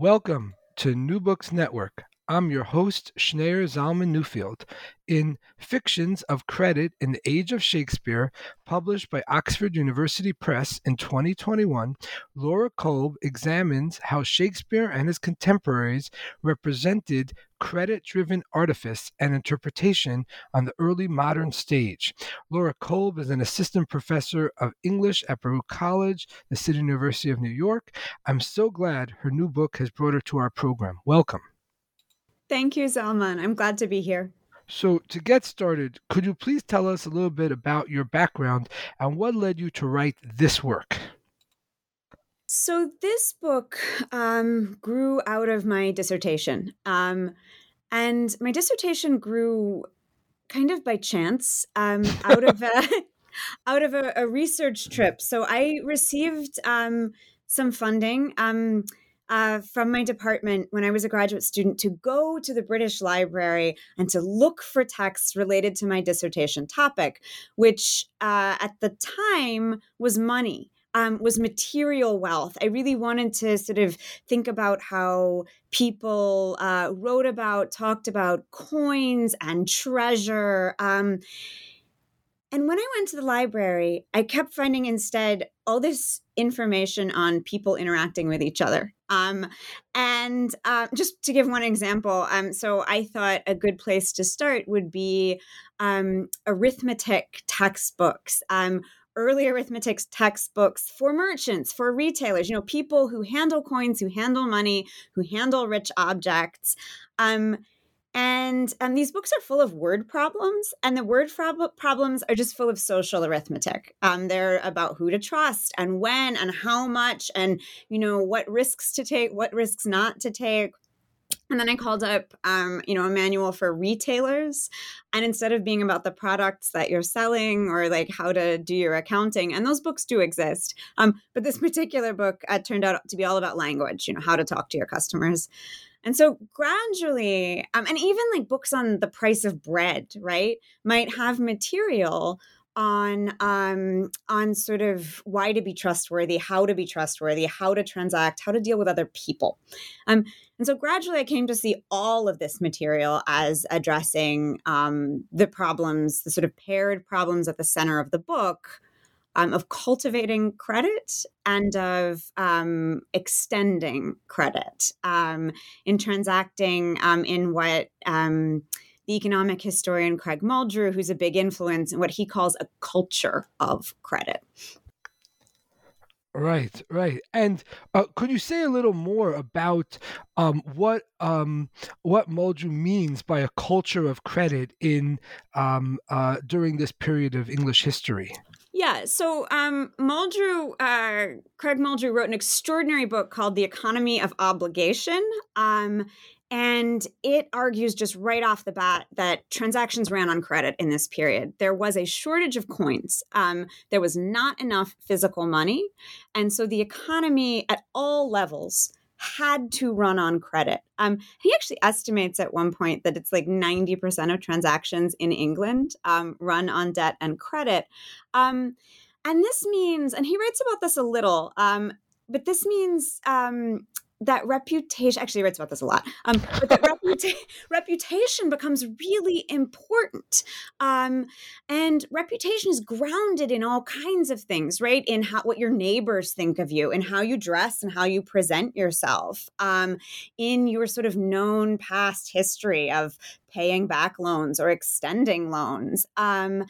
Welcome to New Books Network. I'm your host, Schneur Zalman Newfield. In Fictions of Credit in the Age of Shakespeare, published by Oxford University Press in 2021, Laura Kolb examines how Shakespeare and his contemporaries represented credit driven artifice and interpretation on the early modern stage. Laura Kolb is an assistant professor of English at Baruch College, the City University of New York. I'm so glad her new book has brought her to our program. Welcome. Thank you, Zalman. I'm glad to be here. So, to get started, could you please tell us a little bit about your background and what led you to write this work? So, this book um, grew out of my dissertation. Um, and my dissertation grew kind of by chance um, out of a, out of a, a, research trip. So, I received um, some funding. Uh, from my department when I was a graduate student to go to the British Library and to look for texts related to my dissertation topic, which uh, at the time was money. Um, was material wealth. I really wanted to sort of think about how people uh, wrote about, talked about coins and treasure. Um, and when I went to the library, I kept finding instead all this information on people interacting with each other. Um, and uh, just to give one example, um, so I thought a good place to start would be um, arithmetic textbooks. Um, early arithmetic textbooks for merchants, for retailers, you know, people who handle coins, who handle money, who handle rich objects. And um, these books are full of word problems, and the word prob- problems are just full of social arithmetic. Um, they're about who to trust and when and how much, and you know what risks to take, what risks not to take. And then I called up, um, you know, a manual for retailers, and instead of being about the products that you're selling or like how to do your accounting, and those books do exist, um, but this particular book uh, turned out to be all about language, you know, how to talk to your customers. And so gradually, um, and even like books on the price of bread, right, might have material on um, on sort of why to be trustworthy, how to be trustworthy, how to transact, how to deal with other people. Um, and so gradually, I came to see all of this material as addressing um, the problems, the sort of paired problems at the center of the book um, of cultivating credit and of um, extending credit um, in transacting um, in what um, the economic historian Craig Muldrew, who's a big influence in what he calls a culture of credit. Right, right. And uh, could you say a little more about um, what um, what Muldrew means by a culture of credit in um, uh, during this period of English history? Yeah. So um, Muldrew, uh, Craig Muldrew wrote an extraordinary book called The Economy of Obligation. Um, and it argues just right off the bat that transactions ran on credit in this period. There was a shortage of coins. Um, there was not enough physical money. And so the economy at all levels had to run on credit. Um, he actually estimates at one point that it's like 90% of transactions in England um, run on debt and credit. Um, and this means, and he writes about this a little, um, but this means um, that reputation actually writes about this a lot um, but that reputa- reputation becomes really important um, and reputation is grounded in all kinds of things right? In how what your neighbors think of you and how you dress and how you present yourself um, in your sort of known past history of paying back loans or extending loans um,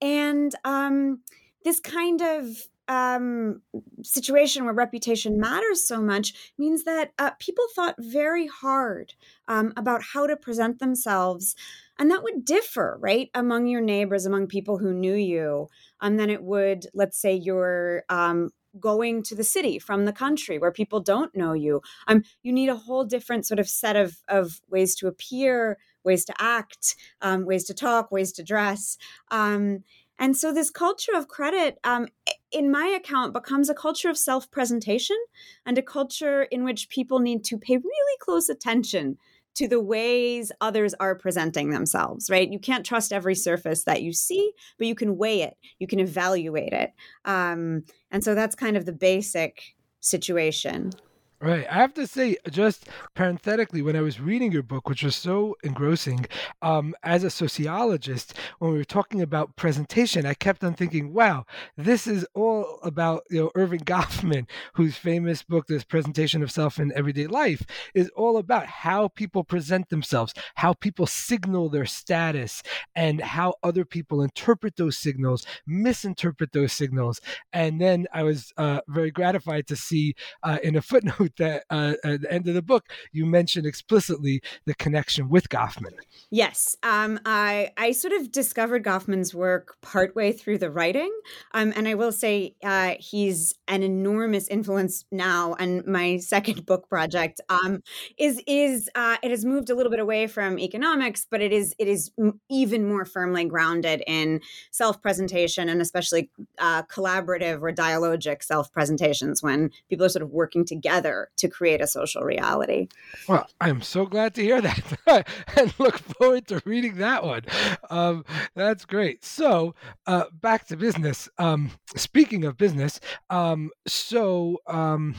and um, this kind of um, situation where reputation matters so much means that uh, people thought very hard um, about how to present themselves. And that would differ, right, among your neighbors, among people who knew you, um, than it would, let's say, you're um, going to the city from the country where people don't know you. Um, you need a whole different sort of set of, of ways to appear, ways to act, um, ways to talk, ways to dress. Um, and so this culture of credit, um, in my account, becomes a culture of self presentation and a culture in which people need to pay really close attention to the ways others are presenting themselves, right? You can't trust every surface that you see, but you can weigh it, you can evaluate it. Um, and so that's kind of the basic situation. Right. I have to say, just parenthetically, when I was reading your book, which was so engrossing, um, as a sociologist, when we were talking about presentation, I kept on thinking, wow, this is all about, you know, Erving Goffman, whose famous book, This Presentation of Self in Everyday Life, is all about how people present themselves, how people signal their status, and how other people interpret those signals, misinterpret those signals. And then I was uh, very gratified to see uh, in a footnote that uh, at the end of the book, you mentioned explicitly the connection with Goffman. Yes, um, I I sort of discovered Goffman's work partway through the writing, um, and I will say uh, he's an enormous influence now. And my second book project um, is is uh, it has moved a little bit away from economics, but it is it is even more firmly grounded in self presentation and especially uh, collaborative or dialogic self presentations when people are sort of working together to create a social reality. Well, I'm so glad to hear that and look forward to reading that one. Um, that's great. So, uh, back to business. Um, speaking of business, um, so um,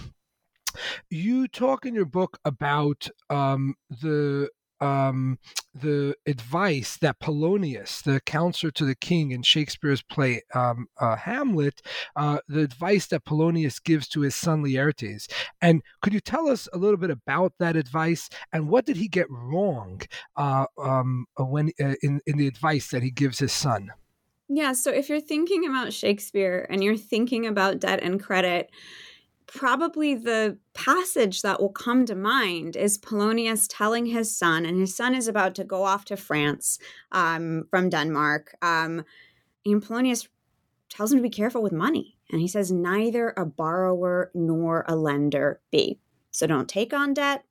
you talk in your book about um, the um, the advice that Polonius, the counselor to the king in Shakespeare's play um, uh, Hamlet, uh, the advice that Polonius gives to his son Laertes. And could you tell us a little bit about that advice and what did he get wrong uh, um, when uh, in in the advice that he gives his son? Yeah, so if you're thinking about Shakespeare and you're thinking about debt and credit, probably the passage that will come to mind is Polonius telling his son, and his son is about to go off to France um, from Denmark. Um, and Polonius tells him to be careful with money. And he says, Neither a borrower nor a lender be. So don't take on debt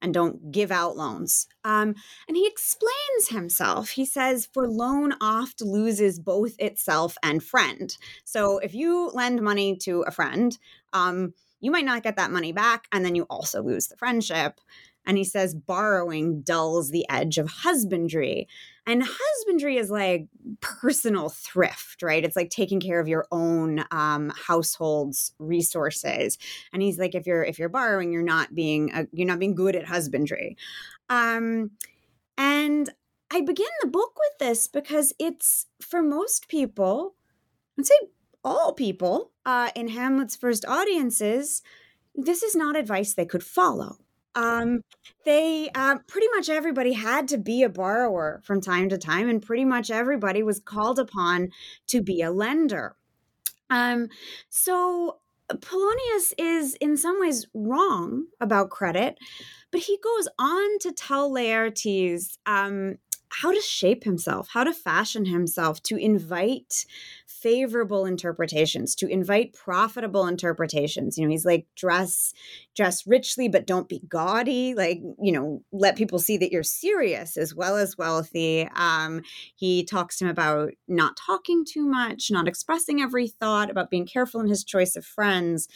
and don't give out loans. Um, and he explains himself. He says, For loan oft loses both itself and friend. So if you lend money to a friend, um, you might not get that money back, and then you also lose the friendship. And he says borrowing dulls the edge of husbandry. And husbandry is like personal thrift, right? It's like taking care of your own um, household's resources. And he's like, if you're if you're borrowing, you're not being a, you're not being good at husbandry. Um, and I begin the book with this because it's for most people, I'd say all people uh, in Hamlet's first audiences, this is not advice they could follow. Um, they uh, pretty much everybody had to be a borrower from time to time, and pretty much everybody was called upon to be a lender. Um, so Polonius is in some ways wrong about credit, but he goes on to tell Laertes um, how to shape himself, how to fashion himself, to invite favorable interpretations, to invite profitable interpretations. You know, he's like dress dress richly but don't be gaudy, like, you know, let people see that you're serious as well as wealthy. Um, he talks to him about not talking too much, not expressing every thought, about being careful in his choice of friends.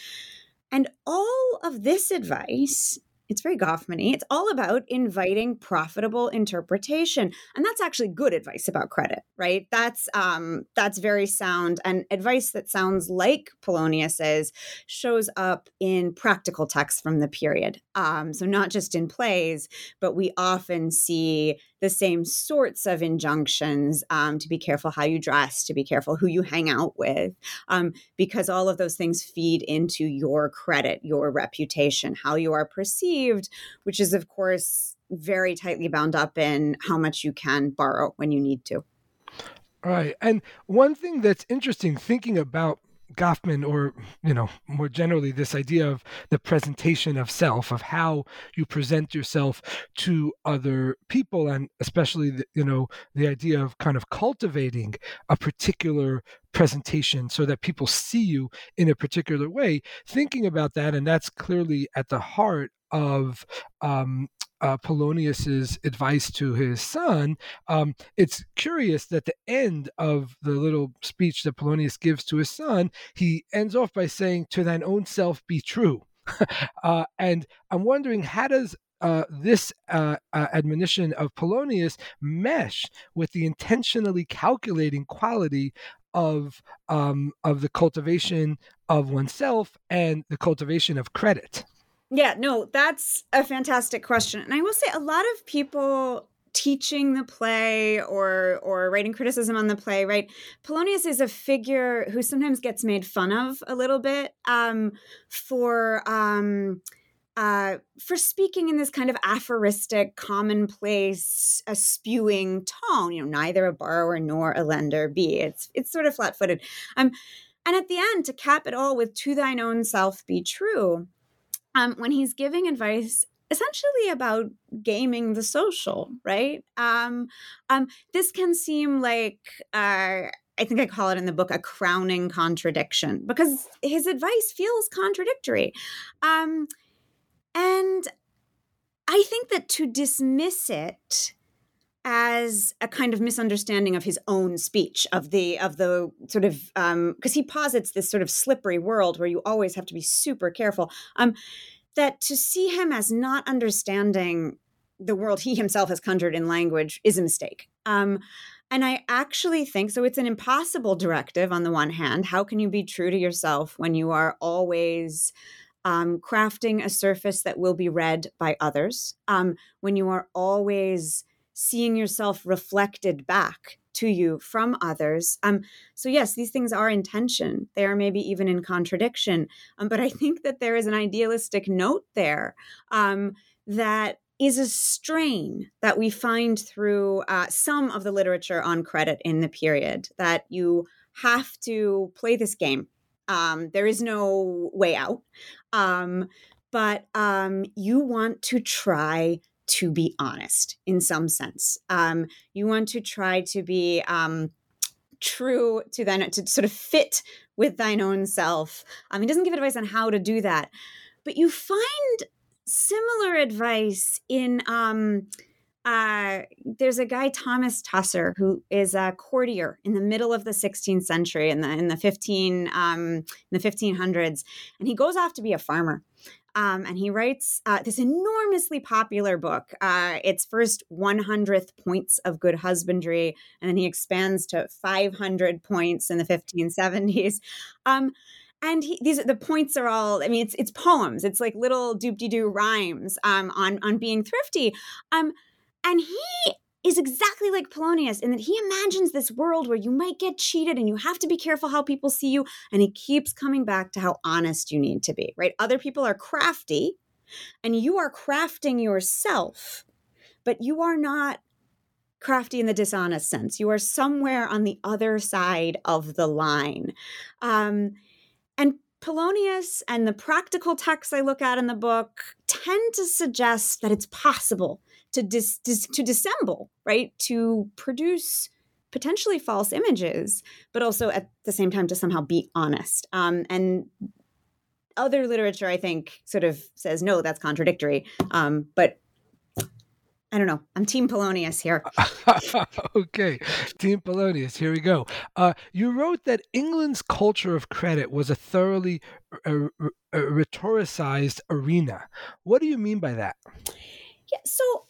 And all of this advice it's very Goffman It's all about inviting profitable interpretation. And that's actually good advice about credit, right? That's um, that's very sound and advice that sounds like Polonius's shows up in practical texts from the period. Um, so not just in plays, but we often see the same sorts of injunctions um, to be careful how you dress, to be careful who you hang out with, um, because all of those things feed into your credit, your reputation, how you are perceived, which is, of course, very tightly bound up in how much you can borrow when you need to. Right. And one thing that's interesting thinking about Goffman, or you know, more generally, this idea of the presentation of self, of how you present yourself to other people, and especially, the, you know, the idea of kind of cultivating a particular presentation so that people see you in a particular way. Thinking about that, and that's clearly at the heart of um, uh, Polonius's advice to his son, um, it's curious that the end of the little speech that Polonius gives to his son, he ends off by saying, "To thine own self be true." uh, and I'm wondering, how does uh, this uh, uh, admonition of Polonius mesh with the intentionally calculating quality of um, of the cultivation of oneself and the cultivation of credit? Yeah, no, that's a fantastic question. And I will say a lot of people teaching the play or or writing criticism on the play, right? Polonius is a figure who sometimes gets made fun of a little bit um, for um, uh, for speaking in this kind of aphoristic, commonplace, a spewing tone. You know, neither a borrower nor a lender be. It's it's sort of flat footed. Um, and at the end, to cap it all with "To thine own self be true." um, when he's giving advice essentially about gaming the social, right? Um, um, this can seem like, uh, I think I call it in the book a crowning contradiction because his advice feels contradictory. Um, and I think that to dismiss it as a kind of misunderstanding of his own speech of the of the sort of because um, he posits this sort of slippery world where you always have to be super careful um, that to see him as not understanding the world he himself has conjured in language is a mistake um, and I actually think so. It's an impossible directive on the one hand. How can you be true to yourself when you are always um, crafting a surface that will be read by others? Um, when you are always seeing yourself reflected back to you from others. Um, so, yes, these things are in tension. They are maybe even in contradiction. Um, but I think that there is an idealistic note there um, that is a strain that we find through uh, some of the literature on credit in the period that you have to play this game. Um, there is no way out. Um, but um, you want to try to be honest in some sense. Um, you want to try to be um, true to thine, to sort of fit with thine own self. Um, he doesn't give advice on how to do that, but you find similar advice in. Um, uh, there's a guy Thomas Tusser who is a courtier in the middle of the 16th century in the in the 15 um, in the 1500s, and he goes off to be a farmer. Um, and he writes uh, this enormously popular book. Uh, it's first 100th points of good husbandry, and then he expands to 500 points in the 1570s. Um, and he, these the points are all. I mean, it's it's poems. It's like little doop de doo rhymes um, on on being thrifty. Um, and he is exactly like Polonius in that he imagines this world where you might get cheated and you have to be careful how people see you. And he keeps coming back to how honest you need to be, right? Other people are crafty and you are crafting yourself, but you are not crafty in the dishonest sense. You are somewhere on the other side of the line. Um, and Polonius and the practical texts I look at in the book tend to suggest that it's possible to dis, dis, to dissemble, right? To produce potentially false images, but also at the same time to somehow be honest. Um, and other literature, I think, sort of says no, that's contradictory. Um, but I don't know. I'm Team Polonius here. okay, Team Polonius. Here we go. Uh, you wrote that England's culture of credit was a thoroughly uh, rhetoricized arena. What do you mean by that? Yeah, so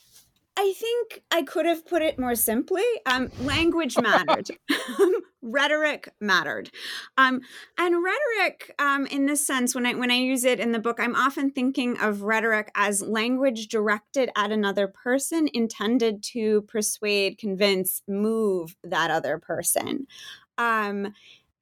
I think I could have put it more simply. Um, language mattered, rhetoric mattered, um, and rhetoric, um, in this sense, when I when I use it in the book, I'm often thinking of rhetoric as language directed at another person, intended to persuade, convince, move that other person. Um,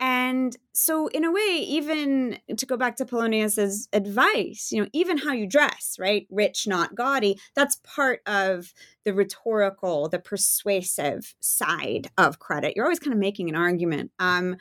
and so, in a way, even to go back to Polonius's advice, you know, even how you dress, right? Rich, not gaudy, that's part of the rhetorical, the persuasive side of credit. You're always kind of making an argument. Um,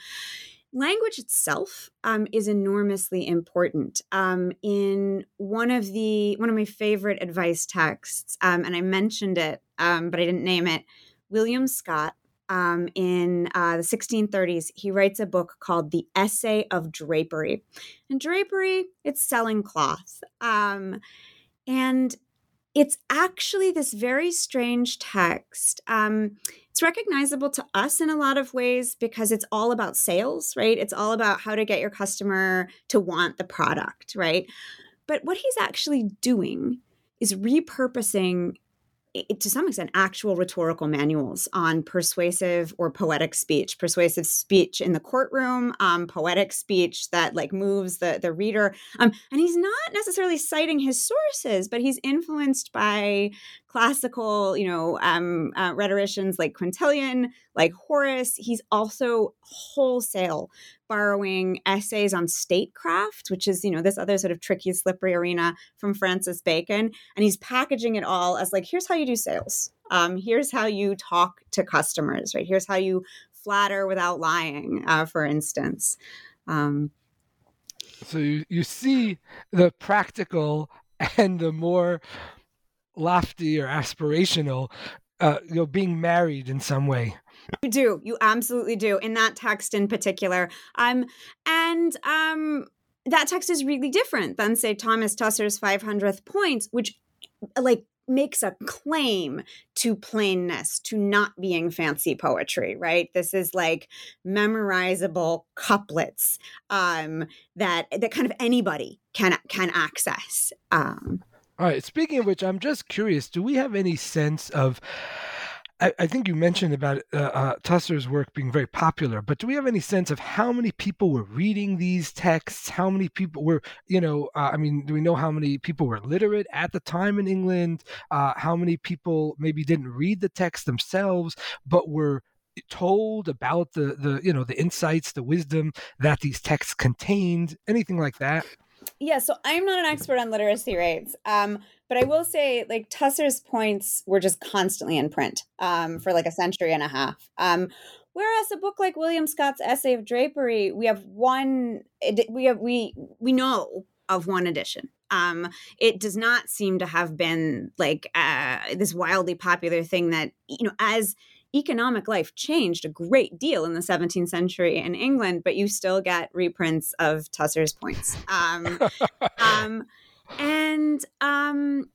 language itself um, is enormously important. Um, in one of the one of my favorite advice texts, um, and I mentioned it, um, but I didn't name it. William Scott um, in uh, the 1630s, he writes a book called The Essay of Drapery. And drapery, it's selling cloth. Um, and it's actually this very strange text. Um, it's recognizable to us in a lot of ways because it's all about sales, right? It's all about how to get your customer to want the product, right? But what he's actually doing is repurposing to some extent actual rhetorical manuals on persuasive or poetic speech persuasive speech in the courtroom um, poetic speech that like moves the the reader. Um, and he's not necessarily citing his sources but he's influenced by classical, you know, um, uh, rhetoricians like Quintilian, like Horace. He's also wholesale borrowing essays on statecraft, which is, you know, this other sort of tricky, slippery arena from Francis Bacon. And he's packaging it all as like, here's how you do sales. Um, here's how you talk to customers, right? Here's how you flatter without lying, uh, for instance. Um, so you, you see the practical and the more lofty or aspirational, uh, you know, being married in some way. You do. You absolutely do. In that text in particular. Um, and um, that text is really different than, say, Thomas Tusser's 500th points, which like makes a claim to plainness, to not being fancy poetry, right? This is like memorizable couplets um, that that kind of anybody can can access. Um, all right. Speaking of which, I'm just curious. Do we have any sense of? I, I think you mentioned about uh, uh, Tusser's work being very popular, but do we have any sense of how many people were reading these texts? How many people were, you know, uh, I mean, do we know how many people were literate at the time in England? Uh, how many people maybe didn't read the text themselves, but were told about the the you know the insights the wisdom that these texts contained anything like that yeah, so I'm not an expert on literacy rates, um, but I will say like Tusser's points were just constantly in print um, for like a century and a half. Um, whereas a book like William Scott's Essay of Drapery, we have one. We have we we know of one edition. Um, it does not seem to have been like uh, this wildly popular thing that you know as economic life changed a great deal in the 17th century in England, but you still get reprints of Tusser's points. Um, um, and um,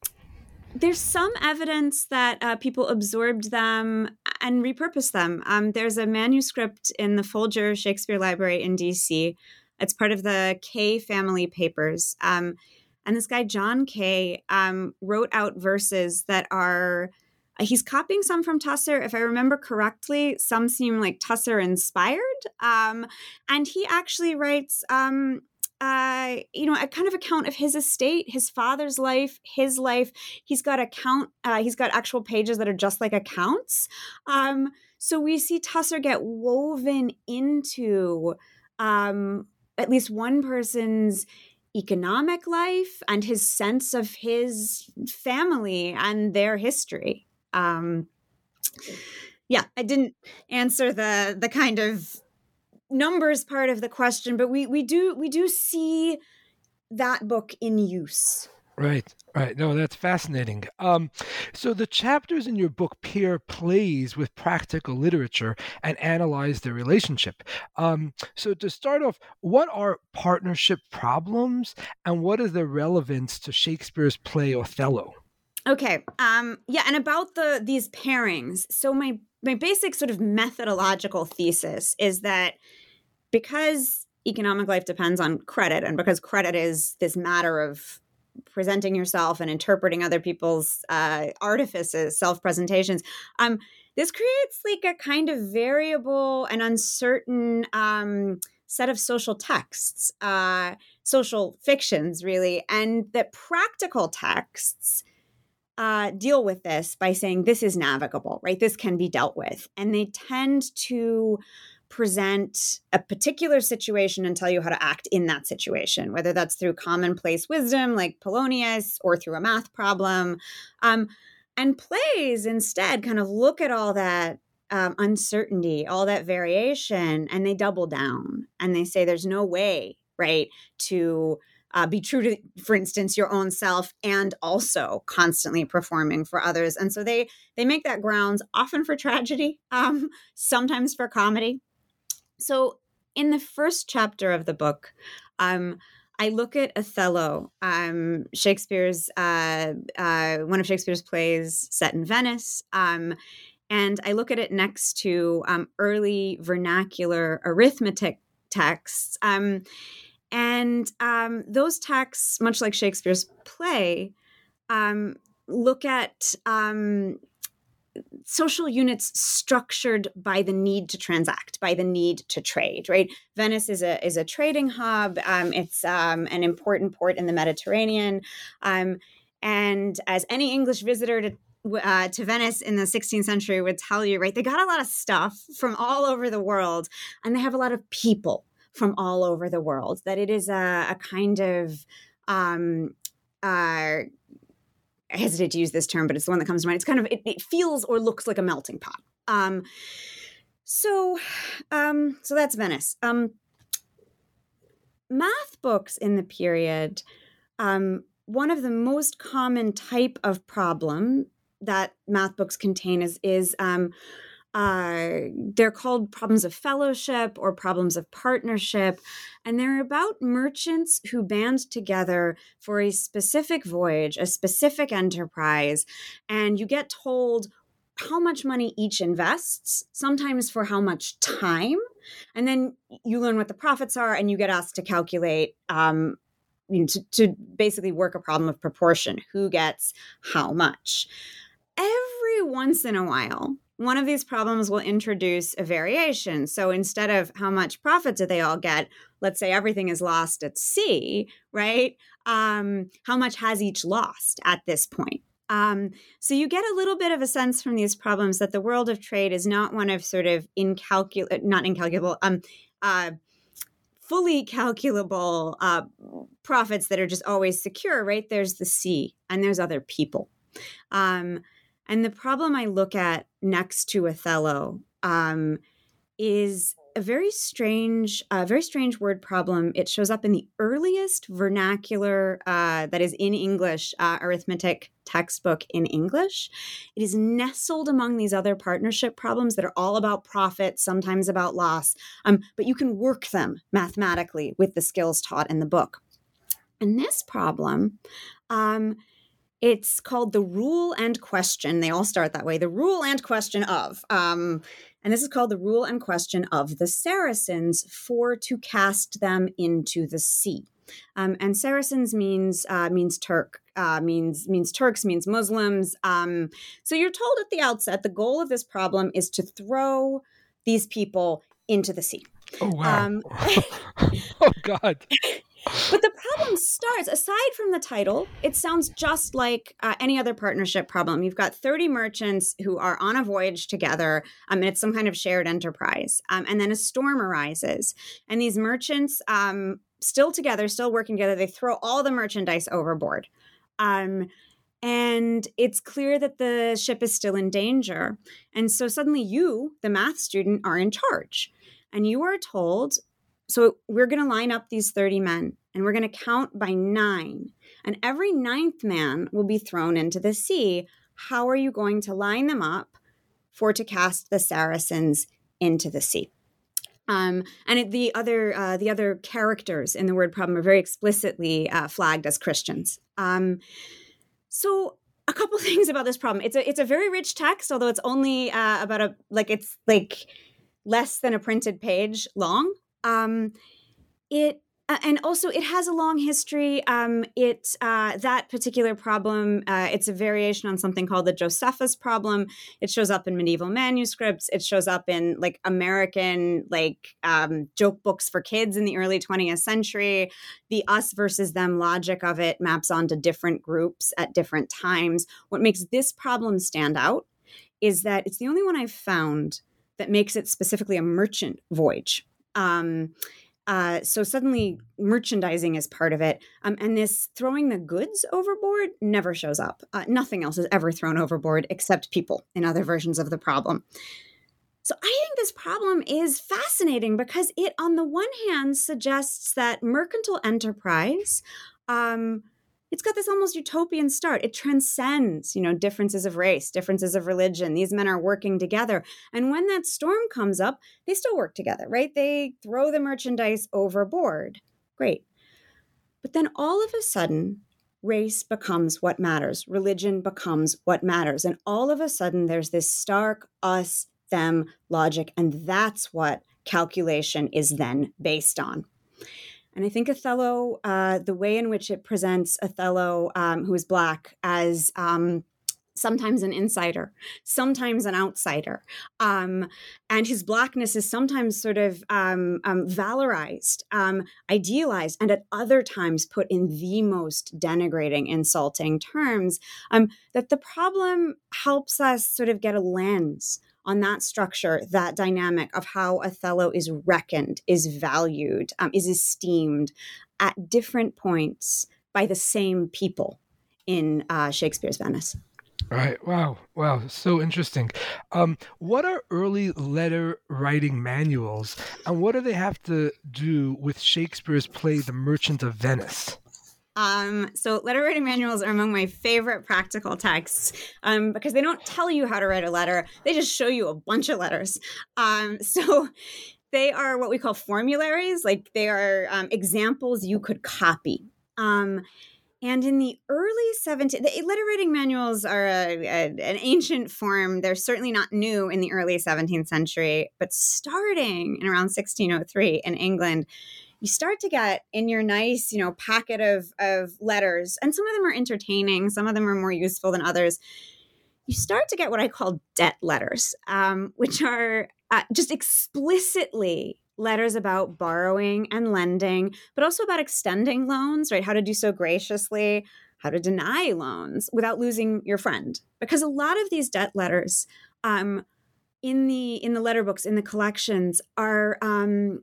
there's some evidence that uh, people absorbed them and repurposed them. Um, there's a manuscript in the Folger Shakespeare Library in DC. It's part of the Kay family papers. Um, and this guy, John Kay, um, wrote out verses that are He's copying some from Tusser. If I remember correctly, some seem like Tusser inspired. Um, and he actually writes, um, uh, you know, a kind of account of his estate, his father's life, his life. He's got account. Uh, he's got actual pages that are just like accounts. Um, so we see Tusser get woven into um, at least one person's economic life and his sense of his family and their history um yeah i didn't answer the the kind of numbers part of the question but we we do we do see that book in use Right, right. No, that's fascinating. Um, so the chapters in your book pair plays with practical literature and analyze their relationship. Um, so to start off, what are partnership problems and what is their relevance to Shakespeare's play Othello? Okay. Um, yeah, and about the these pairings. So my my basic sort of methodological thesis is that because economic life depends on credit, and because credit is this matter of presenting yourself and interpreting other people's uh, artifices, self presentations, um, this creates like a kind of variable and uncertain um, set of social texts, uh, social fictions, really, and that practical texts uh, deal with this by saying this is navigable, right? This can be dealt with. And they tend to present a particular situation and tell you how to act in that situation, whether that's through commonplace wisdom like Polonius or through a math problem. Um, and plays instead kind of look at all that um, uncertainty, all that variation, and they double down and they say there's no way, right, to uh, be true to, for instance, your own self, and also constantly performing for others. And so they they make that grounds often for tragedy, um, sometimes for comedy. So in the first chapter of the book, um, I look at Othello, um, Shakespeare's uh, uh, one of Shakespeare's plays set in Venice, um, and I look at it next to um, early vernacular arithmetic texts. Um, and um, those texts, much like Shakespeare's play, um, look at um, social units structured by the need to transact, by the need to trade. Right, Venice is a is a trading hub. Um, it's um, an important port in the Mediterranean, um, and as any English visitor to uh, to Venice in the 16th century would tell you, right? They got a lot of stuff from all over the world, and they have a lot of people from all over the world. That it is a, a kind of um, uh, I hesitate to use this term, but it's the one that comes to mind. It's kind of it, it feels or looks like a melting pot. Um, so, um, so that's Venice. Um, math books in the period. Um, one of the most common type of problem that math books contain is is um, uh, they're called problems of fellowship or problems of partnership. And they're about merchants who band together for a specific voyage, a specific enterprise. And you get told how much money each invests, sometimes for how much time. And then you learn what the profits are, and you get asked to calculate. Um, you know, to, to basically work a problem of proportion who gets how much. Every once in a while, one of these problems will introduce a variation. So instead of how much profit do they all get, let's say everything is lost at sea, right? Um, how much has each lost at this point? Um, so you get a little bit of a sense from these problems that the world of trade is not one of sort of incalculable, not incalculable, um, uh, fully calculable uh, profits that are just always secure, right? There's the sea and there's other people. Um, and the problem I look at next to Othello um, is a very strange, uh, very strange word problem. It shows up in the earliest vernacular uh, that is in English uh, arithmetic textbook in English. It is nestled among these other partnership problems that are all about profit, sometimes about loss, um, but you can work them mathematically with the skills taught in the book. And this problem um, it's called the rule and question. They all start that way. The rule and question of. Um, and this is called the rule and question of the Saracens for to cast them into the sea. Um, and Saracens means uh, means Turk, uh, means means Turks, means Muslims. Um, so you're told at the outset the goal of this problem is to throw these people into the sea. Oh wow! Um, oh God! but the problem starts aside from the title it sounds just like uh, any other partnership problem. You've got 30 merchants who are on a voyage together um, and it's some kind of shared enterprise um, and then a storm arises and these merchants um, still together still working together they throw all the merchandise overboard um, and it's clear that the ship is still in danger and so suddenly you the math student are in charge and you are told so we're going to line up these 30 men and we're going to count by nine. And every ninth man will be thrown into the sea. How are you going to line them up for to cast the Saracens into the sea? Um, and the other uh, the other characters in the word problem are very explicitly uh, flagged as Christians. Um, so a couple things about this problem. It's a it's a very rich text, although it's only uh, about a like it's like less than a printed page long. Um, it uh, and also it has a long history. Um, it uh, that particular problem uh, it's a variation on something called the josephus problem. It shows up in medieval manuscripts. It shows up in like american like um, joke books for kids in the early 20th century. The us versus them logic of it maps onto different groups at different times. What makes this problem stand out is that it's the only one i've found that makes it specifically a merchant voyage um, uh, so suddenly merchandising is part of it. Um, and this throwing the goods overboard never shows up. Uh, nothing else is ever thrown overboard except people in other versions of the problem. So I think this problem is fascinating because it, on the one hand, suggests that mercantile enterprise um, it's got this almost utopian start. It transcends, you know, differences of race, differences of religion. These men are working together. And when that storm comes up, they still work together, right? They throw the merchandise overboard. Great. But then all of a sudden, race becomes what matters. Religion becomes what matters. And all of a sudden, there's this stark us them logic. And that's what calculation is then based on. And I think Othello, uh, the way in which it presents Othello, um, who is black, as um, sometimes an insider, sometimes an outsider. Um, and his blackness is sometimes sort of um, um, valorized, um, idealized, and at other times put in the most denigrating, insulting terms. Um, that the problem helps us sort of get a lens on that structure, that dynamic of how Othello is reckoned, is valued, um, is esteemed at different points by the same people in uh, Shakespeare's Venice. Right. Wow. Wow. So interesting. Um, what are early letter writing manuals, and what do they have to do with Shakespeare's play, The Merchant of Venice? Um, so letter writing manuals are among my favorite practical texts um, because they don't tell you how to write a letter; they just show you a bunch of letters. Um, so they are what we call formularies, like they are um, examples you could copy. Um, and in the early 17th, the letter writing manuals are a, a, an ancient form. They're certainly not new in the early 17th century, but starting in around 1603 in England, you start to get in your nice, you know, packet of of letters, and some of them are entertaining, some of them are more useful than others. You start to get what I call debt letters, um, which are uh, just explicitly letters about borrowing and lending, but also about extending loans, right? How to do so graciously, how to deny loans without losing your friend. Because a lot of these debt letters um, in the in the letter books in the collections are um,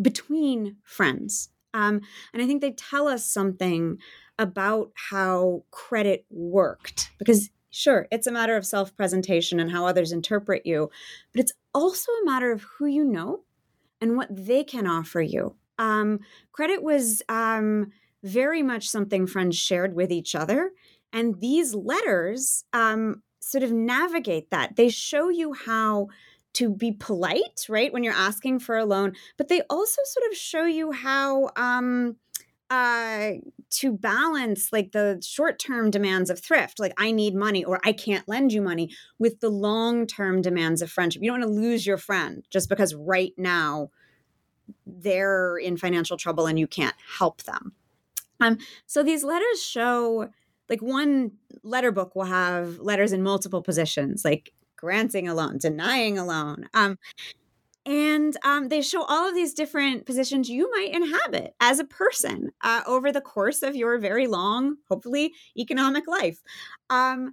between friends. Um, and I think they tell us something about how credit worked because sure it's a matter of self-presentation and how others interpret you but it's also a matter of who you know and what they can offer you um, credit was um, very much something friends shared with each other and these letters um, sort of navigate that they show you how to be polite, right, when you're asking for a loan, but they also sort of show you how um, uh, to balance like the short-term demands of thrift, like I need money or I can't lend you money, with the long-term demands of friendship. You don't want to lose your friend just because right now they're in financial trouble and you can't help them. Um, so these letters show like one letter book will have letters in multiple positions, like granting a loan, denying a loan. Um, and um, they show all of these different positions you might inhabit as a person uh, over the course of your very long, hopefully, economic life. Um,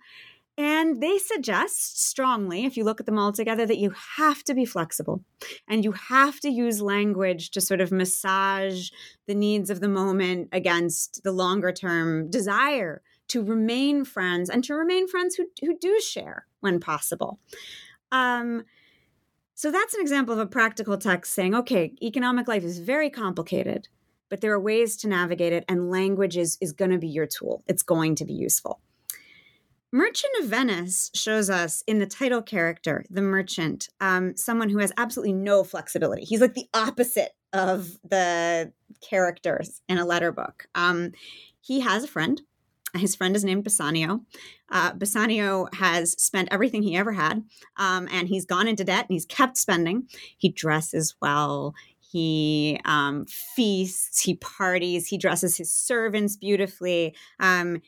and they suggest strongly, if you look at them all together, that you have to be flexible and you have to use language to sort of massage the needs of the moment against the longer term desire to remain friends and to remain friends who, who do share when possible. Um, so that's an example of a practical text saying, okay, economic life is very complicated, but there are ways to navigate it, and language is, is going to be your tool. It's going to be useful. Merchant of Venice shows us in the title character, the merchant, um, someone who has absolutely no flexibility. He's like the opposite of the characters in a letter book. Um, he has a friend his friend is named Bassanio. Uh, Bassanio has spent everything he ever had, um, and he's gone into debt and he's kept spending. He dresses well. He um, feasts. He parties. He dresses his servants beautifully. Um,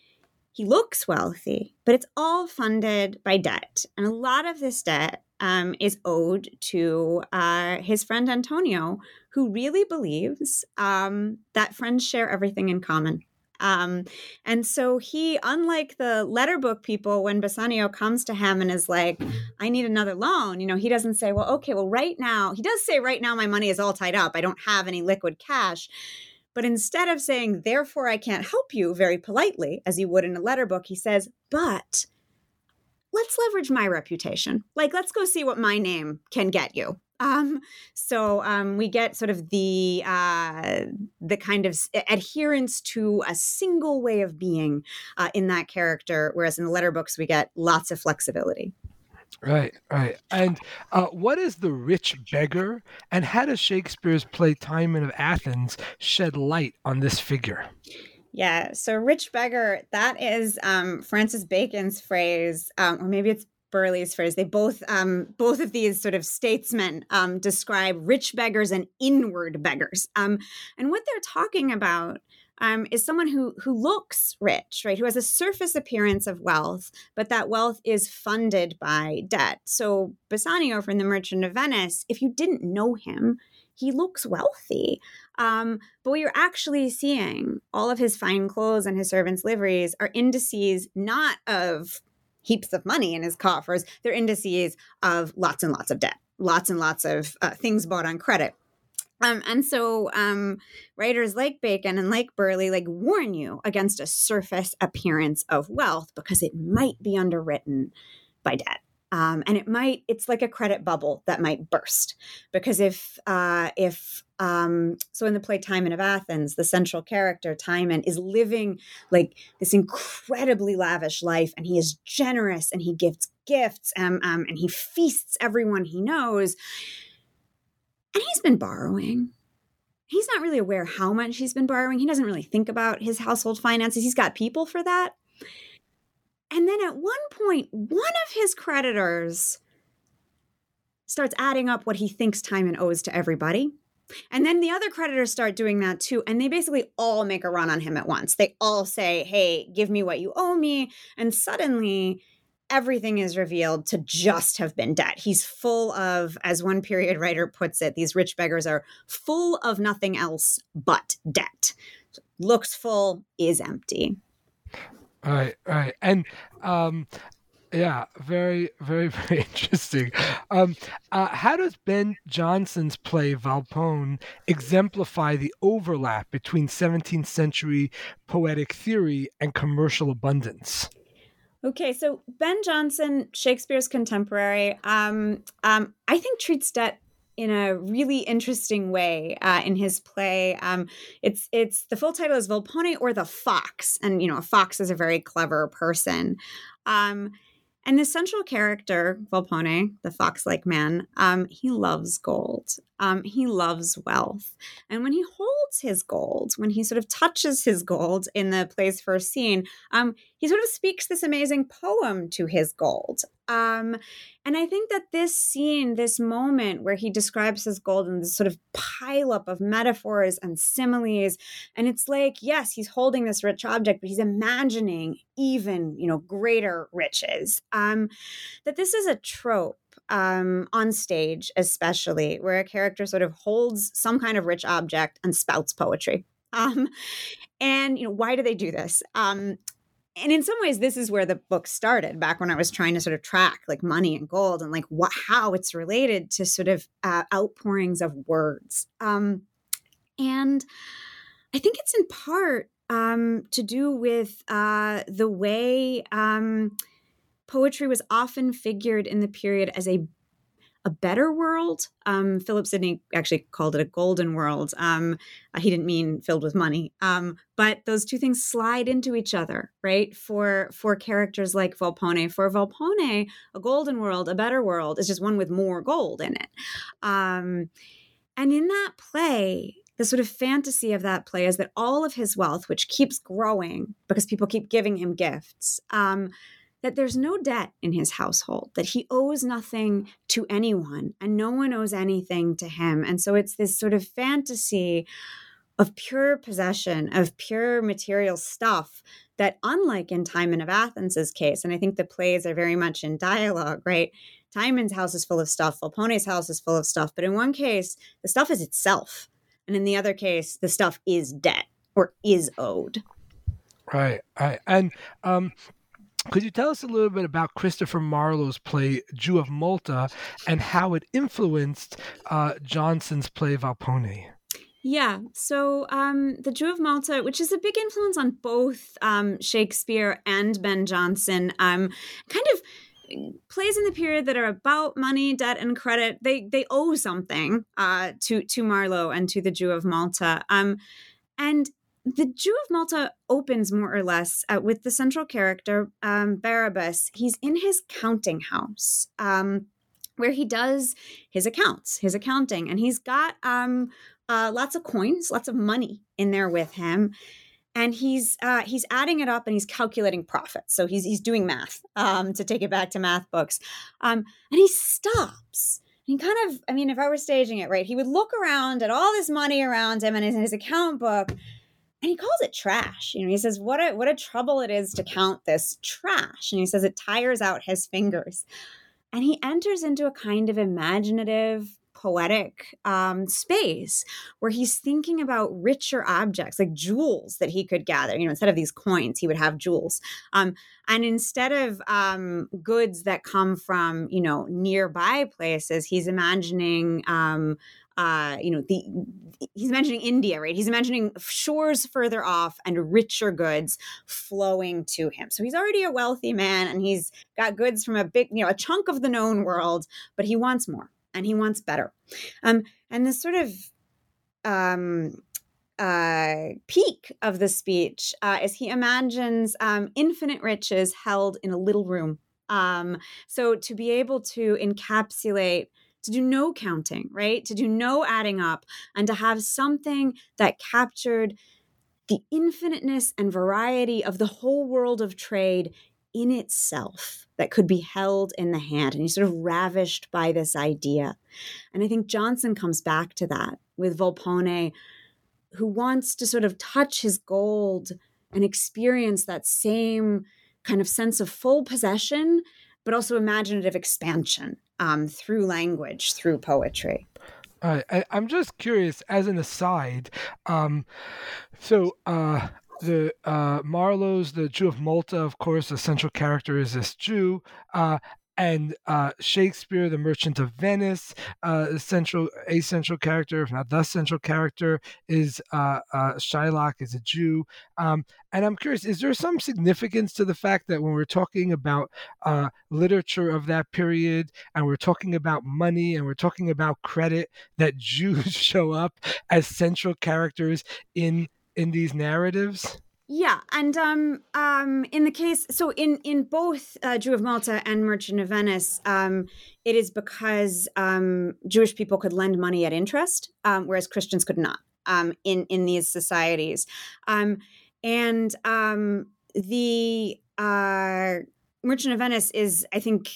he looks wealthy, but it's all funded by debt. And a lot of this debt um, is owed to uh, his friend Antonio, who really believes um, that friends share everything in common. Um, and so he, unlike the letter book people, when Bassanio comes to him and is like, I need another loan, you know, he doesn't say, well, okay, well, right now, he does say, right now, my money is all tied up. I don't have any liquid cash. But instead of saying, therefore, I can't help you very politely, as you would in a letter book, he says, but let's leverage my reputation. Like, let's go see what my name can get you. Um, so um, we get sort of the uh, the kind of adherence to a single way of being uh, in that character, whereas in the letter books we get lots of flexibility. Right, right. And uh, what is the rich beggar, and how does Shakespeare's play Timon of Athens shed light on this figure? Yeah, so rich beggar, that is um, Francis Bacon's phrase, um, or maybe it's Burleigh's phrase. They both, um, both of these sort of statesmen um, describe rich beggars and inward beggars. Um, and what they're talking about um, is someone who who looks rich, right? Who has a surface appearance of wealth, but that wealth is funded by debt. So Bassanio from The Merchant of Venice, if you didn't know him, he looks wealthy. Um, but what you're actually seeing, all of his fine clothes and his servants' liveries are indices not of heaps of money in his coffers, they're indices of lots and lots of debt, lots and lots of uh, things bought on credit. Um, and so um, writers like Bacon and like Burleigh like warn you against a surface appearance of wealth because it might be underwritten by debt. Um, and it might it's like a credit bubble that might burst because if uh, if um, so in the play Timon of Athens, the central character Timon is living like this incredibly lavish life, and he is generous and he gives gifts um, um, and he feasts everyone he knows and he's been borrowing. He's not really aware how much he's been borrowing. He doesn't really think about his household finances. He's got people for that. And then at one point, one of his creditors starts adding up what he thinks Timon owes to everybody. And then the other creditors start doing that too. And they basically all make a run on him at once. They all say, Hey, give me what you owe me. And suddenly everything is revealed to just have been debt. He's full of, as one period writer puts it, these rich beggars are full of nothing else but debt. Looks full, is empty. Right, right. And um yeah, very, very, very interesting. Um, uh, how does Ben Jonson's play Volpone exemplify the overlap between 17th century poetic theory and commercial abundance? Okay, so Ben Jonson, Shakespeare's contemporary, um, um, I think treats debt in a really interesting way uh, in his play. Um, it's it's the full title is Volpone or the Fox, and you know a fox is a very clever person. Um, and the central character, Volpone, the fox like man, um, he loves gold. Um, he loves wealth. And when he holds his gold, when he sort of touches his gold in the play's first scene, um, he sort of speaks this amazing poem to his gold. Um, and I think that this scene, this moment where he describes his gold in this sort of pileup of metaphors and similes, and it's like, yes, he's holding this rich object, but he's imagining even, you know, greater riches. Um, that this is a trope um, on stage, especially where a character sort of holds some kind of rich object and spouts poetry. Um, and you know, why do they do this? Um, and in some ways, this is where the book started. Back when I was trying to sort of track like money and gold and like what how it's related to sort of uh, outpourings of words. Um, and I think it's in part um, to do with uh, the way um, poetry was often figured in the period as a a better world. Um, Philip Sidney actually called it a golden world. Um, uh, he didn't mean filled with money, um, but those two things slide into each other, right? For for characters like Volpone, for Volpone, a golden world, a better world is just one with more gold in it. Um, and in that play, the sort of fantasy of that play is that all of his wealth, which keeps growing because people keep giving him gifts, um, that there's no debt in his household, that he owes nothing to anyone and no one owes anything to him. And so it's this sort of fantasy of pure possession, of pure material stuff that, unlike in Timon of Athens's case, and I think the plays are very much in dialogue, right? Timon's house is full of stuff, Volpone's house is full of stuff, but in one case, the stuff is itself. And in the other case, the stuff is debt or is owed. Right. Right. And um, could you tell us a little bit about Christopher Marlowe's play Jew of Malta and how it influenced uh, Jonson's play Volpone? Yeah, so um, the Jew of Malta, which is a big influence on both um, Shakespeare and Ben Jonson, um, kind of plays in the period that are about money, debt, and credit. They they owe something uh, to to Marlowe and to the Jew of Malta. Um, and the Jew of Malta opens more or less uh, with the central character, um, Barabbas. He's in his counting house. Um, where he does his accounts, his accounting, and he's got um, uh, lots of coins, lots of money in there with him, and he's uh, he's adding it up and he's calculating profits. So he's he's doing math um, to take it back to math books, um, and he stops he kind of, I mean, if I were staging it right, he would look around at all this money around him and his, his account book, and he calls it trash. You know, he says, "What a what a trouble it is to count this trash," and he says it tires out his fingers. And he enters into a kind of imaginative, poetic um, space where he's thinking about richer objects like jewels that he could gather. You know, instead of these coins, he would have jewels. Um, and instead of um, goods that come from you know nearby places, he's imagining um, uh, you know, the he's mentioning India, right? He's imagining shores further off and richer goods flowing to him. So he's already a wealthy man and he's got goods from a big, you know, a chunk of the known world, but he wants more and he wants better. Um, and this sort of um, uh, peak of the speech uh, is he imagines um, infinite riches held in a little room. Um, so to be able to encapsulate to do no counting, right? To do no adding up, and to have something that captured the infiniteness and variety of the whole world of trade in itself that could be held in the hand. And he's sort of ravished by this idea. And I think Jonson comes back to that with Volpone, who wants to sort of touch his gold and experience that same kind of sense of full possession, but also imaginative expansion um, through language, through poetry. I, am just curious, as an aside. Um, so uh, the uh, Marlowe's the Jew of Malta, of course, the central character is this Jew. Uh, and uh, Shakespeare, the Merchant of Venice, uh, central a central character, if not the central character, is uh, uh, Shylock is a Jew. Um, and I'm curious, is there some significance to the fact that when we're talking about uh, literature of that period, and we're talking about money, and we're talking about credit, that Jews show up as central characters in in these narratives? Yeah, and um, um, in the case, so in in both uh, Jew of Malta and Merchant of Venice, um, it is because um, Jewish people could lend money at interest, um, whereas Christians could not um, in in these societies, and the uh, Merchant of Venice is, I think,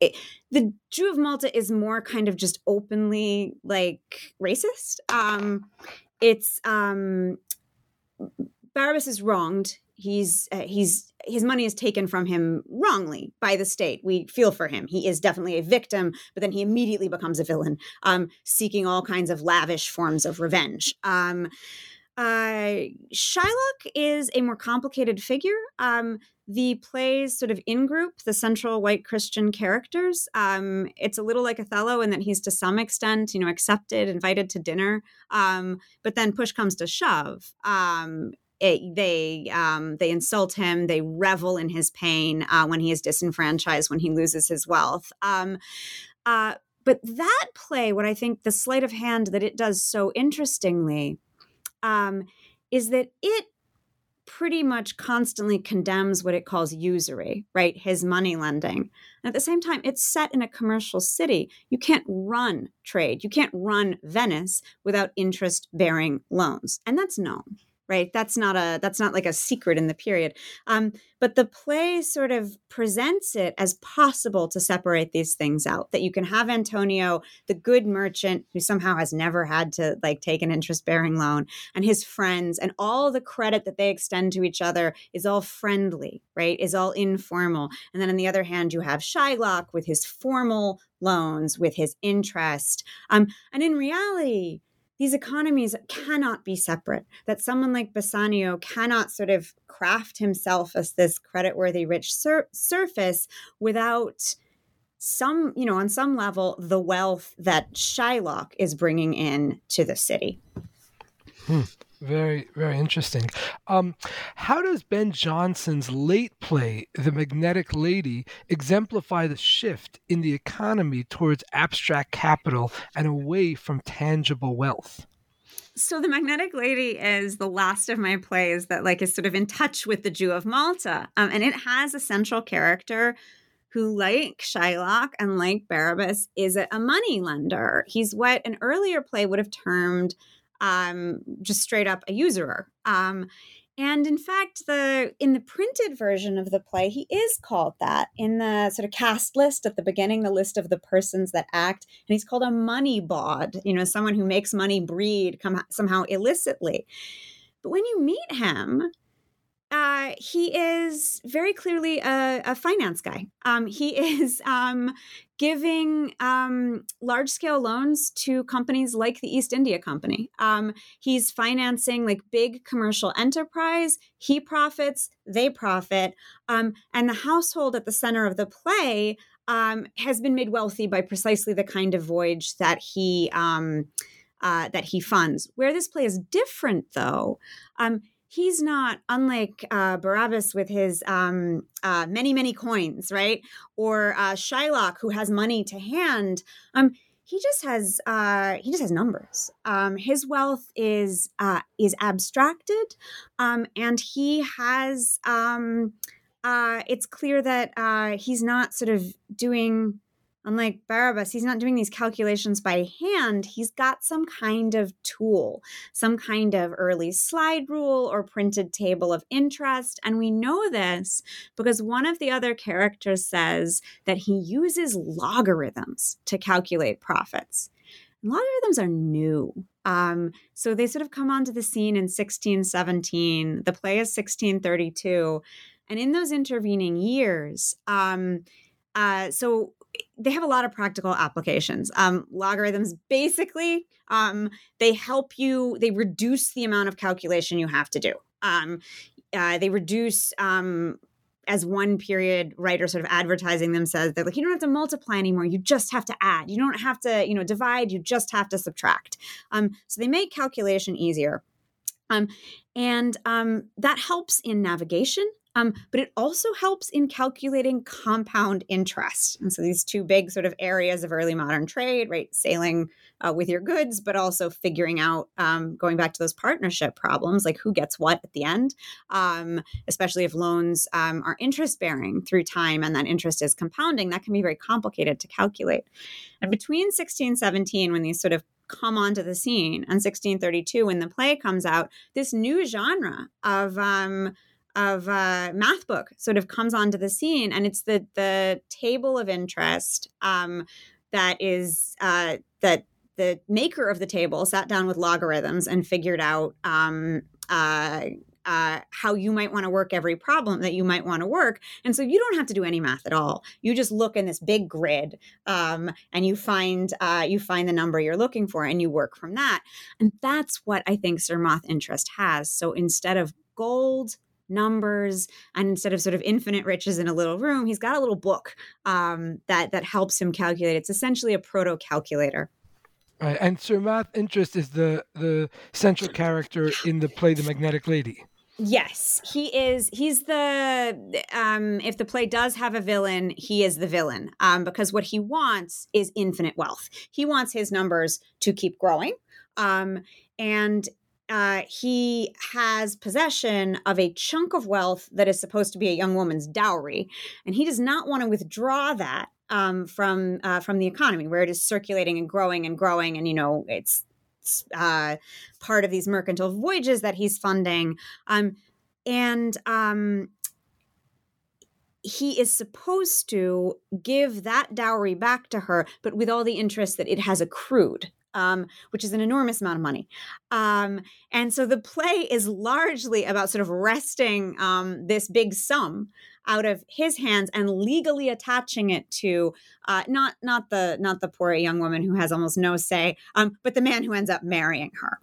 it, the Jew of Malta is more kind of just openly like racist. It's Barabbas is wronged. He's uh, he's his money is taken from him wrongly by the state. We feel for him. He is definitely a victim, but then he immediately becomes a villain, um, seeking all kinds of lavish forms of revenge. Um, uh, Shylock is a more complicated figure. Um, the plays sort of in group the central white Christian characters. Um, it's a little like Othello in that he's to some extent, you know, accepted, invited to dinner. Um, but then push comes to shove. Um, it, they um, they insult him. They revel in his pain uh, when he is disenfranchised, when he loses his wealth. Um, uh, but that play, what I think the sleight of hand that it does so interestingly, um, is that it pretty much constantly condemns what it calls usury, right? His money lending. And at the same time, it's set in a commercial city. You can't run trade. You can't run Venice without interest bearing loans. And that's known right? That's not a that's not like a secret in the period. Um, but the play sort of presents it as possible to separate these things out that you can have antonio the good merchant who somehow has never had to like take an interest bearing loan and his friends and all the credit that they extend to each other is all friendly right? Is all informal. And then on the other hand you have shylock with his formal loans with his interest. Um, and in reality these economies cannot be separate, that someone like Bassanio cannot sort of craft himself as this creditworthy rich sur- surface without some, you know, on some level, the wealth that Shylock is bringing in to the city. Hmm. Very, very interesting. Um, how does Ben Jonson's late play, The Magnetic Lady, exemplify the shift in the economy towards abstract capital and away from tangible wealth? So the magnetic lady is the last of my plays that like is sort of in touch with the Jew of Malta, um, and it has a central character who, like Shylock and like Barabbas, is a money lender. He's what an earlier play would have termed um, just straight up a usurer. Um, and in fact, the in the printed version of the play, he is called that in the sort of cast list at the beginning, the list of the persons that act, and he's called a money bawd. You know, someone who makes money breed come, somehow illicitly. But when you meet him, uh, he is very clearly a, a finance guy. Um, he is um, giving um, large scale loans to companies like the East India Company. Um, he's financing like big commercial enterprise. He profits, they profit. Um, and the household at the center of the play um, has been made wealthy by precisely the kind of voyage that he. Uh, that he funds. Where this play is different, though, he's not unlike uh, Barabbas with his um, uh, many many coins, right? Or uh, Shylock who has money to hand. Um, he just has uh, he just has numbers. Um, his wealth is uh, is abstracted, um, and he has. Um, uh, it's clear that uh, he's not sort of doing Unlike Barabbas, he's not doing these calculations by hand. He's got some kind of tool, some kind of early slide rule or printed table of interest. And we know this because one of the other characters says that he uses logarithms to calculate profits. logarithms are new. Um, so they sort of come onto the scene in 1617. The play is 1632. And in those intervening years, um, uh, so they have a lot of practical applications. Um, logarithms basically um, they help you. They reduce the amount of calculation you have to do. Um, uh, they reduce um, as one period writer sort of advertising them says they're like you don't have to multiply anymore you just have to add you don't have to you know divide you just have to subtract um, so they make calculation easier um, and um, that helps in navigation um, but it also helps in calculating compound interest. And so these two big sort of areas of early modern trade, right? Sailing uh, with your goods, but also figuring out, um, going back to those partnership problems, like who gets what at the end, um, especially if loans um, are interest bearing through time and that interest is compounding, that can be very complicated to calculate. And between 1617, when these sort of come onto the scene, and 1632, when the play comes out, this new genre of um, of uh, math book sort of comes onto the scene, and it's the the table of interest um, that is uh, that the maker of the table sat down with logarithms and figured out um, uh, uh, how you might want to work every problem that you might want to work. And so you don't have to do any math at all. You just look in this big grid um, and you find uh, you find the number you're looking for and you work from that. And that's what I think Sir Moth Interest has. So instead of gold numbers and instead of sort of infinite riches in a little room he's got a little book um, that that helps him calculate it's essentially a proto calculator right and Sir Moth Interest is the the central character in the play the magnetic lady Yes, he is. He's the um if the play does have a villain, he is the villain. Um because what he wants is infinite wealth. He wants his numbers to keep growing. Um and uh, he has possession of a chunk of wealth that is supposed to be a young woman's dowry, and he does not want to withdraw that um, from uh, from the economy, where it is circulating and growing and growing, and you know it's, it's uh, part of these mercantile voyages that he's funding, um, and um, he is supposed to give that dowry back to her, but with all the interest that it has accrued. Um, which is an enormous amount of money. Um, and so the play is largely about sort of wresting um, this big sum out of his hands and legally attaching it to uh, not not the not the poor young woman who has almost no say, um, but the man who ends up marrying her.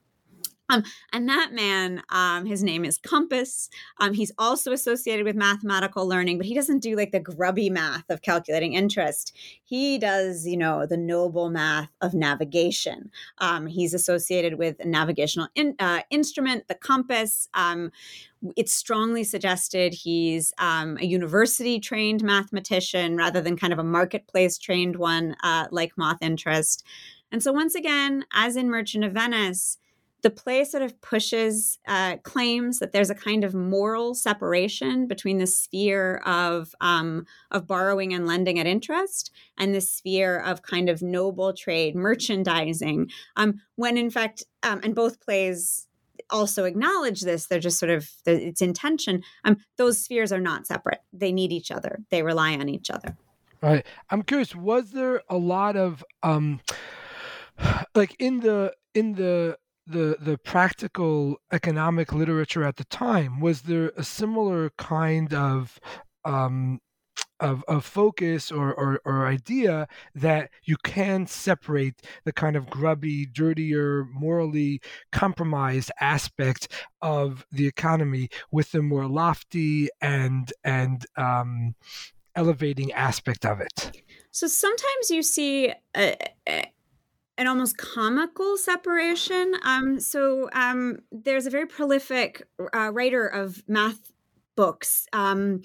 Um, and that man, um, his name is Compass. Um, he's also associated with mathematical learning, but he doesn't do like the grubby math of calculating interest. He does, you know, the noble math of navigation. Um, he's associated with a navigational in, uh, instrument, the compass. Um, it's strongly suggested he's um, a university trained mathematician rather than kind of a marketplace trained one uh, like moth interest. And so, once again, as in Merchant of Venice, the play sort of pushes uh, claims that there's a kind of moral separation between the sphere of um, of borrowing and lending at interest and the sphere of kind of noble trade merchandising. Um, when in fact um, and both plays also acknowledge this they're just sort of it's intention um, those spheres are not separate. They need each other. They rely on each other. Right. I'm curious was there a lot of um like in the in the the the practical economic literature at the time was there a similar kind of um, of, of focus or, or, or idea that you can separate the kind of grubby, dirtier, morally compromised aspect of the economy with the more lofty and and um, elevating aspect of it. So sometimes you see an almost comical separation. Um, so um, there's a very prolific uh, writer of math books um,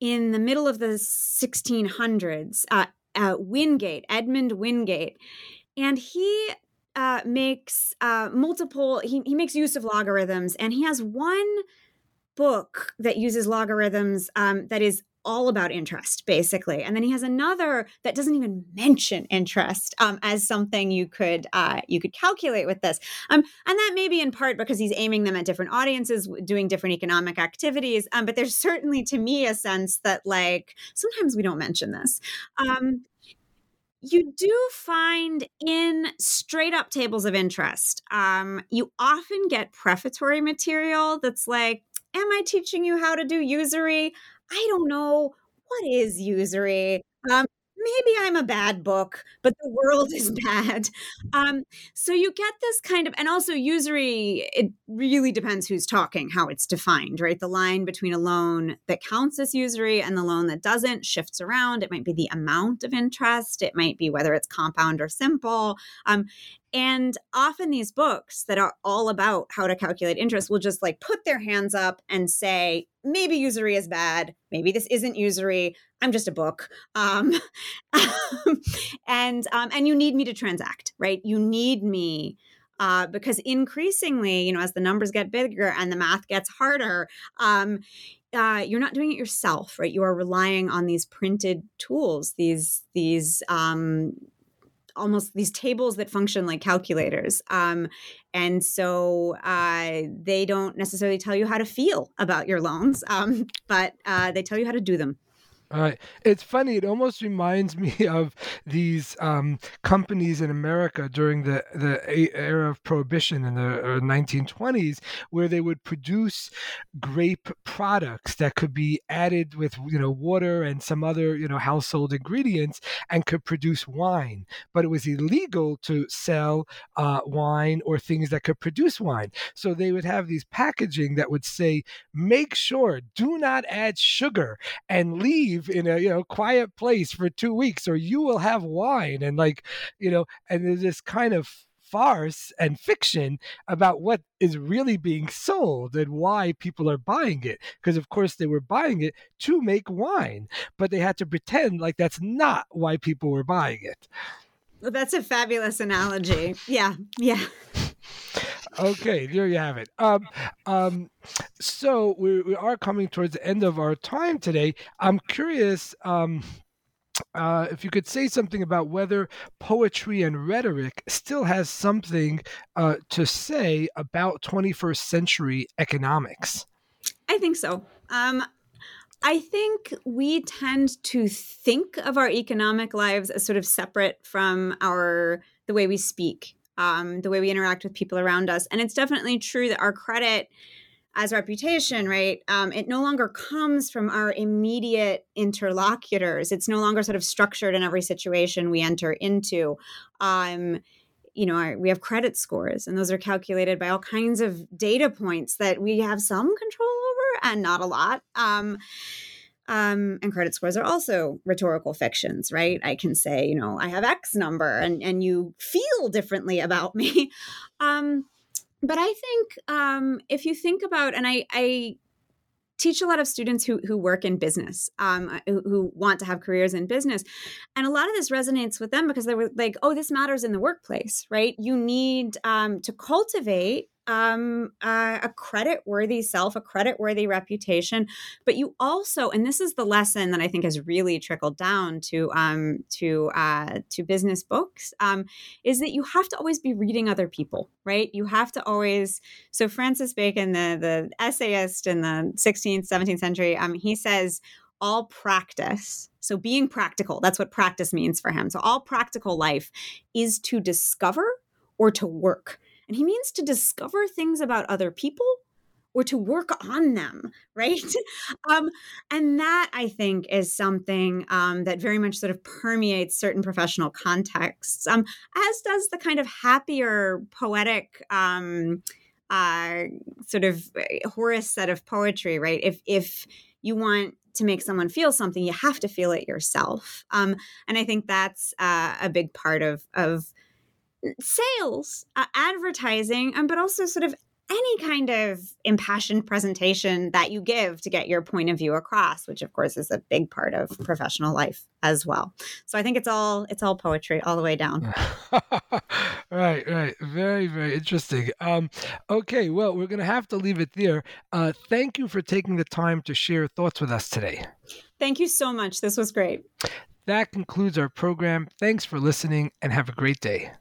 in the middle of the 1600s, uh, uh, Wingate, Edmund Wingate, and he uh, makes uh, multiple. He, he makes use of logarithms, and he has one book that uses logarithms um, that is all about interest basically. And then he has another that doesn't even mention interest um, as something you could uh, you could calculate with this. Um, and that may be in part because he's aiming them at different audiences doing different economic activities um, but there's certainly to me a sense that like sometimes we don't mention this. Um, you do find in straight up tables of interest um, you often get prefatory material that's like am i teaching you how to do usury I don't know what is usury. Um, maybe I'm a bad book, but the world is bad. Um, so you get this kind of, and also usury, it really depends who's talking, how it's defined, right? The line between a loan that counts as usury and the loan that doesn't shifts around. It might be the amount of interest, it might be whether it's compound or simple. Um, and often these books that are all about how to calculate interest will just like put their hands up and say, maybe usury is bad. Maybe this isn't usury. I'm just a book. Um, and um, and you need me to transact, right? You need me uh, because increasingly, you know, as the numbers get bigger and the math gets harder, um, uh, you're not doing it yourself, right? You are relying on these printed tools, these these um, almost these tables that function like calculators. Um, and so uh, they don't necessarily tell you how to feel about your loans, um, but uh, they tell you how to do them. Right. It's funny. It almost reminds me of these um, companies in America during the, the era of prohibition in the 1920s, uh, where they would produce grape products that could be added with you know water and some other you know household ingredients and could produce wine. But it was illegal to sell uh, wine or things that could produce wine. So they would have these packaging that would say, "Make sure do not add sugar and leave." Leave in a you know quiet place for two weeks or you will have wine and like you know and there's this kind of farce and fiction about what is really being sold and why people are buying it. Because, of course, they were buying it to make wine, but they had to pretend like that's not why people were buying it. Well, that's a fabulous analogy. Yeah. Yeah. Okay, there you have it. Um, um, so we, we are coming towards the end of our time today. I'm curious. Um, uh, if you could say something about whether poetry and rhetoric still has something uh, to say about 21st century economics. I think so. Um, I think we tend to think of our economic lives as sort of separate from our the way we speak, um, the way we interact with people around us, and it's definitely true that our credit as reputation, right? Um, it no longer comes from our immediate interlocutors. It's no longer sort of structured in every situation we enter into. Um, you know, our, we have credit scores, and those are calculated by all kinds of data points that we have some control over and not a lot. Um, um, and credit scores are also rhetorical fictions, right? I can say, you know, I have X number, and and you feel differently about me. Um, but I think um, if you think about, and I, I teach a lot of students who who work in business, um, uh, who, who, want to have careers in business, and a lot of this resonates with them because they were like, "Oh, this matters in the workplace, right? You need um, to cultivate um, uh, a credit worthy self, a credit worthy reputation. But you also, and this is the lesson that I think has really trickled down to um, to uh, to business books, um, is that you have to always be reading other people, right? You have to always. So Francis Bacon, the the essayist in the 16th, 17th century, um, he says all practice. So being practical, that's what practice means for him. So all practical life is to discover or to work. And he means to discover things about other people or to work on them, right? um, and that I think is something um, that very much sort of permeates certain professional contexts, um, as does the kind of happier poetic. Um, uh, sort of uh, Horace set of poetry, right? If if you want to make someone feel something, you have to feel it yourself. Um, and I think that's uh, a big part of of sales, uh, advertising, um, but also sort of any kind of impassioned presentation that you give to get your point of view across which of course is a big part of professional life as well. So i think it's all it's all poetry all the way down. Right right. Very very interesting. Um okay well we're gonna have to leave it there. Uh thank you for taking the time to share thoughts with us today. Thank you so much. This was great. That concludes our program. Thanks for listening and have a great day